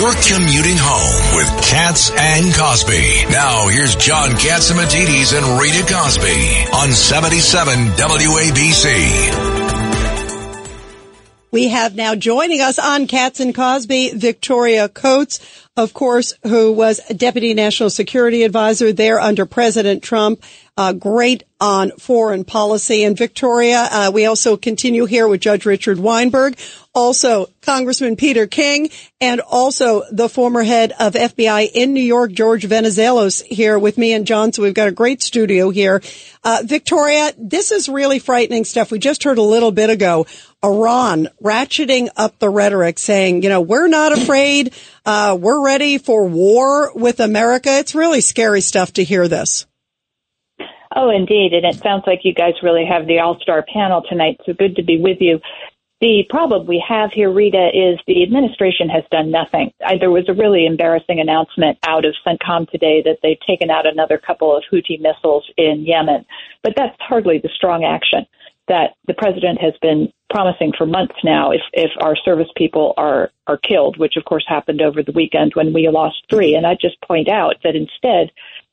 You're commuting home with Cats and Cosby. Now here's John Catsimatidis and Rita Cosby on 77 WABC. We have now joining us on Cats and Cosby, Victoria Coates, of course, who was Deputy National Security Advisor there under President Trump. Uh, great on foreign policy. And Victoria, uh, we also continue here with Judge Richard Weinberg, also Congressman Peter King, and also the former head of FBI in New York, George Venizelos, here with me and John. So we've got a great studio here. Uh, Victoria, this is really frightening stuff. We just heard a little bit ago Iran ratcheting up the rhetoric, saying, you know, we're not afraid. Uh, we're ready for war with America. It's really scary stuff to hear this. Oh, indeed. And it sounds like you guys really have the all star panel tonight. So good to be with you. The problem we have here, Rita, is the administration has done nothing. I, there was a really embarrassing announcement out of CENTCOM today that they've taken out another couple of Houthi missiles in Yemen. But that's hardly the strong action that the president has been promising for months now if, if our service people are, are killed, which of course happened over the weekend when we lost three. And I just point out that instead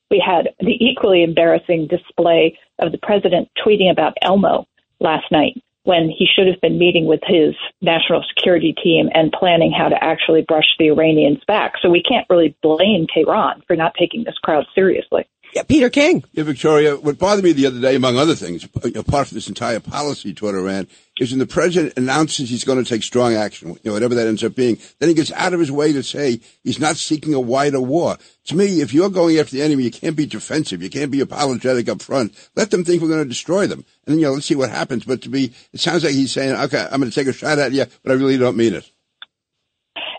we had the equally embarrassing display of the president tweeting about Elmo last night when he should have been meeting with his national security team and planning how to actually brush the Iranians back. So we can't really blame Tehran for not taking this crowd seriously. Yeah, Peter King. Yeah, Victoria, what bothered me the other day, among other things, apart from this entire policy toward Iran, is when the president announces he's going to take strong action, you know, whatever that ends up being, then he gets out of his way to say he's not seeking a wider war. To me, if you're going after the enemy, you can't be defensive. You can't be apologetic up front. Let them think we're going to destroy them. And then, you know, let's see what happens. But to me, it sounds like he's saying, okay, I'm going to take a shot at you, but I really don't mean it.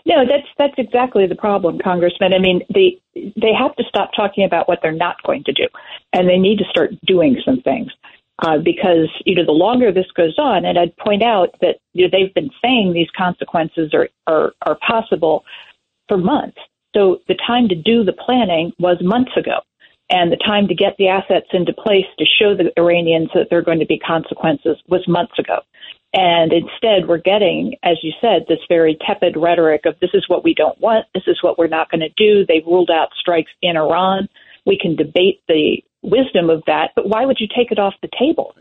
No, that's that's exactly the problem, Congressman. I mean, they they have to stop talking about what they're not going to do, and they need to start doing some things. Uh, because you know the longer this goes on, and I'd point out that you know they've been saying these consequences are are, are possible for months. So the time to do the planning was months ago, and the time to get the assets into place to show the Iranians that there are going to be consequences was months ago. And instead, we're getting, as you said, this very tepid rhetoric of this is what we don't want, this is what we're not going to do. They've ruled out strikes in Iran. We can debate the wisdom of that, but why would you take it off the table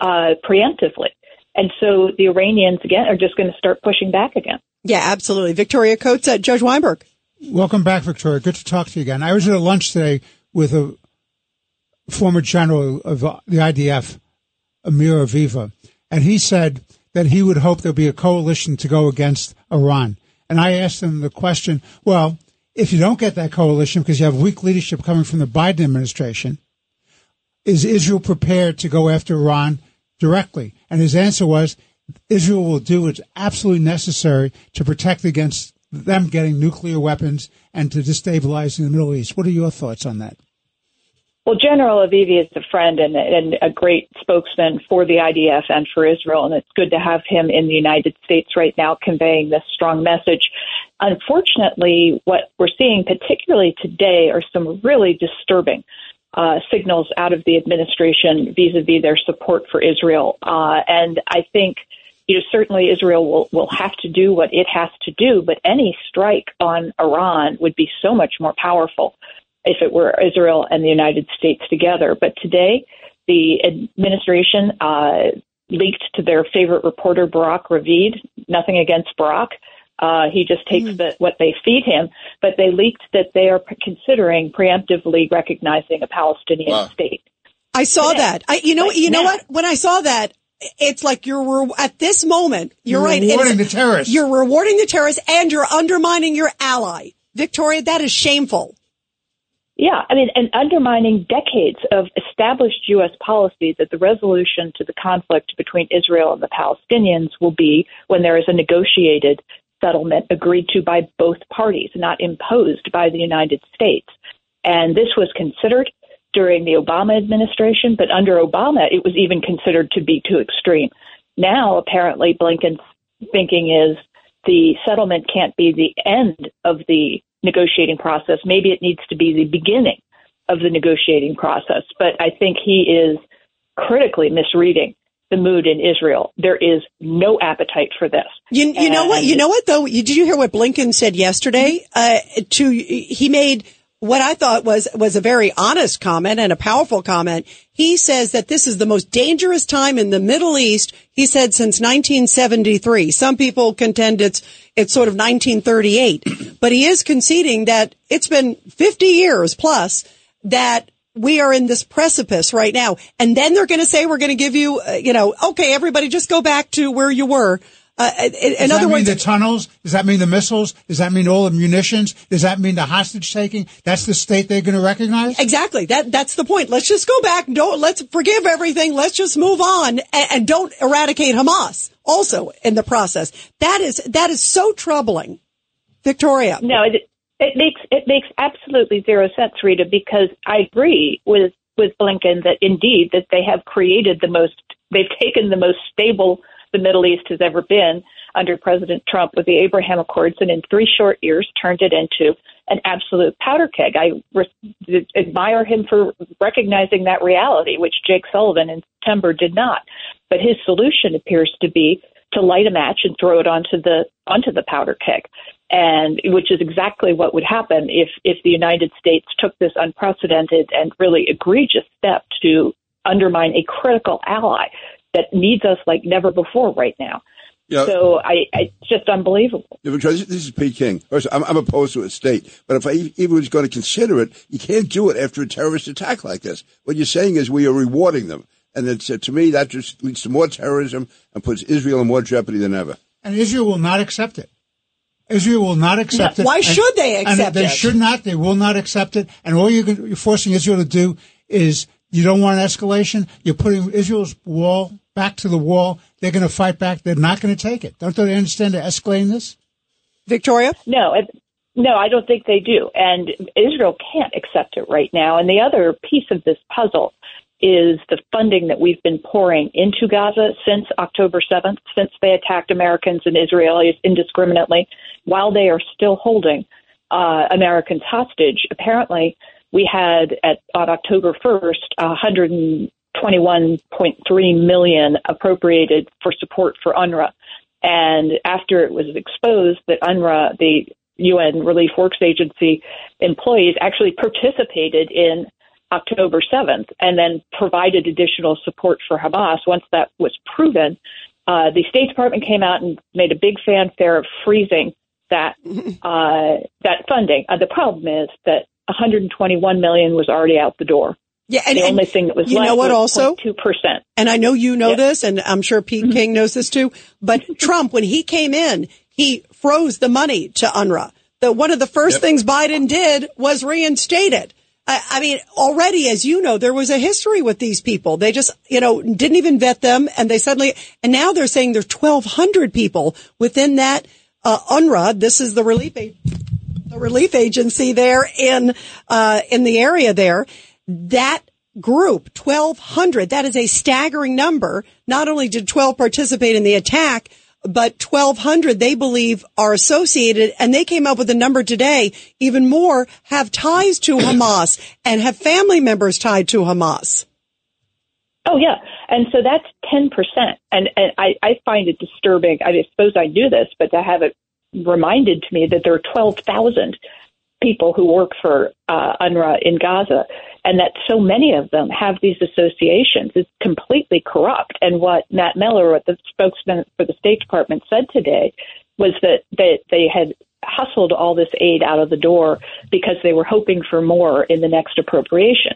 uh, preemptively? And so the Iranians, again, are just going to start pushing back again. Yeah, absolutely. Victoria Coates, uh, Judge Weinberg. Welcome back, Victoria. Good to talk to you again. I was at a lunch today with a former general of uh, the IDF, Amir Avivi, and he said that he would hope there'll be a coalition to go against Iran. And I asked him the question, well, if you don't get that coalition because you have weak leadership coming from the Biden administration, is Israel prepared to go after Iran directly? And his answer was Israel will do what's absolutely necessary to protect against them getting nuclear weapons and to destabilizing the Middle East. What are your thoughts on that? Well, General Avivi is a friend and, and, a great spokesman for the IDF and for Israel, and it's good to have him in the United States right now conveying this strong message. Unfortunately, what we're seeing, particularly today, are some really disturbing uh, signals out of the administration vis-a-vis their support for Israel, uh, and I think. You know, certainly Israel will, will have to do what it has to do, but any strike on Iran would be so much more powerful if it were Israel and the United States together. But today, the administration uh, leaked to their favorite reporter, Barak Ravid. Nothing against Barak. Uh, he just takes mm. the, what they feed him, but they leaked that they are considering preemptively recognizing a Palestinian wow. state. I saw today. that. I, you know, but you now, know what? When I saw that, it's like you're at this moment. You're, you're right. Rewarding the terrorists. You're rewarding the terrorists, and you're undermining your ally, Victoria. That is shameful. Yeah, I mean, and undermining decades of established U.S. policy that the resolution to the conflict between Israel and the Palestinians will be when there is a negotiated settlement agreed to by both parties, not imposed by the United States. And this was considered during the Obama administration, but under Obama, it was even considered to be too extreme. Now, apparently, Blinken's thinking is the settlement can't be the end of the negotiating process. Maybe it needs to be the beginning of the negotiating process. But I think he is critically misreading the mood in Israel. There is no appetite for this. You, you know what? You know what though? Did you hear what Blinken said yesterday? Uh, to he made what I thought was was a very honest comment and a powerful comment. He says that this is the most dangerous time in the Middle East. He said since 1973. Some people contend it's it's sort of 1938, but he is conceding that it's been 50 years plus that we are in this precipice right now. And then they're going to say we're going to give you, uh, you know, okay, everybody, just go back to where you were. Uh, in Does other that words, mean the tunnels? Does that mean the missiles? Does that mean all the munitions? Does that mean the hostage taking? That's the state they're going to recognize? Exactly. That that's the point. Let's just go back. Don't let's forgive everything. Let's just move on and, and don't eradicate Hamas. Also in the process, that is that is so troubling. Victoria. No, it, it makes it makes absolutely zero sense, Rita, because I agree with with Blinken that indeed that they have created the most they've taken the most stable the Middle East has ever been under President Trump with the Abraham Accords, and in three short years turned it into an absolute powder keg. I re- admire him for recognizing that reality, which Jake Sullivan in September did not. But his solution appears to be to light a match and throw it onto the onto the powder keg, and which is exactly what would happen if if the United States took this unprecedented and really egregious step to undermine a critical ally that needs us like never before right now. Yeah. So I, I it's just unbelievable. Yeah, because this is Pete King. First, I'm, I'm opposed to a state, but if I even was going to consider it, you can't do it after a terrorist attack like this. What you're saying is we are rewarding them, and it's, uh, to me that just leads to more terrorism and puts Israel in more jeopardy than ever. And Israel will not accept it. Israel will not accept it. Why And- should they and accept they it? They should not. They will not accept it. And all you're, you're forcing Israel to do is you don't want an escalation. You're putting Israel's wall back to the wall. They're going to fight back. They're not going to take it. Don't they understand they're escalating this? Victoria. No, no, I don't think they do. And Israel can't accept it right now. And the other piece of this puzzle is the funding that we've been pouring into Gaza since October 7th, since they attacked Americans and Israelis indiscriminately, while they are still holding uh, Americans hostage. Apparently, we had at on October 1st 121.3 million appropriated for support for UNRWA. And after it was exposed that UNRWA, the UN Relief Works Agency employees, actually participated in October 7th and then provided additional support for Hamas. Once that was proven, uh, the State Department came out and made a big fanfare of freezing that uh, that funding. Uh, the problem is that 121 million was already out the door. Yeah, and, the only thing that was you left know what? Also, 2 percent. and I know you know Yeah. this, and I'm sure Pete King knows this too. But Trump, when he came in, he froze the money to UNRWA. The one of the first things Biden did was reinstate it. I, I mean, already, as you know, there was a history with these people. They just, you know, didn't even vet them, and they suddenly, and now they're saying there's 1,200 people within that uh, UNRWA. This is the relief a- the relief agency there in uh, in the area there. That group, 1,200, that is a staggering number. Not only did 12 participate in the attack, but 1,200 they believe are associated, and they came up with a number today, even more, have ties to Hamas and have family members tied to Hamas. Oh yeah, and so that's ten percent, and and I, I find it disturbing. I suppose I knew this, but to have it reminded to me that there are twelve thousand people who work for uh, UNRWA in Gaza, and that so many of them have these associations is completely corrupt. And what Matt Miller, what the spokesman for the State Department said today, was that that they had hustled all this aid out of the door because they were hoping for more in the next appropriation.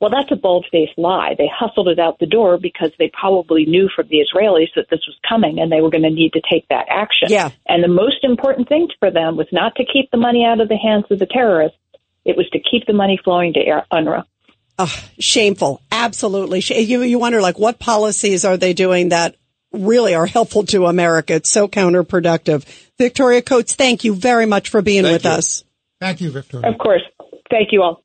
Well, that's a bald-faced lie. They hustled it out the door because they probably knew from the Israelis that this was coming and they were going to need to take that action. Yeah. And the most important thing for them was not to keep the money out of the hands of the terrorists. It was to keep the money flowing to Air- UNRWA. Ugh, shameful. Absolutely. You, you wonder, like, what policies are they doing that really are helpful to America? It's so counterproductive. Victoria Coates, thank you very much for being Thank with you. us. Thank you, Victoria. Of course. Thank you all.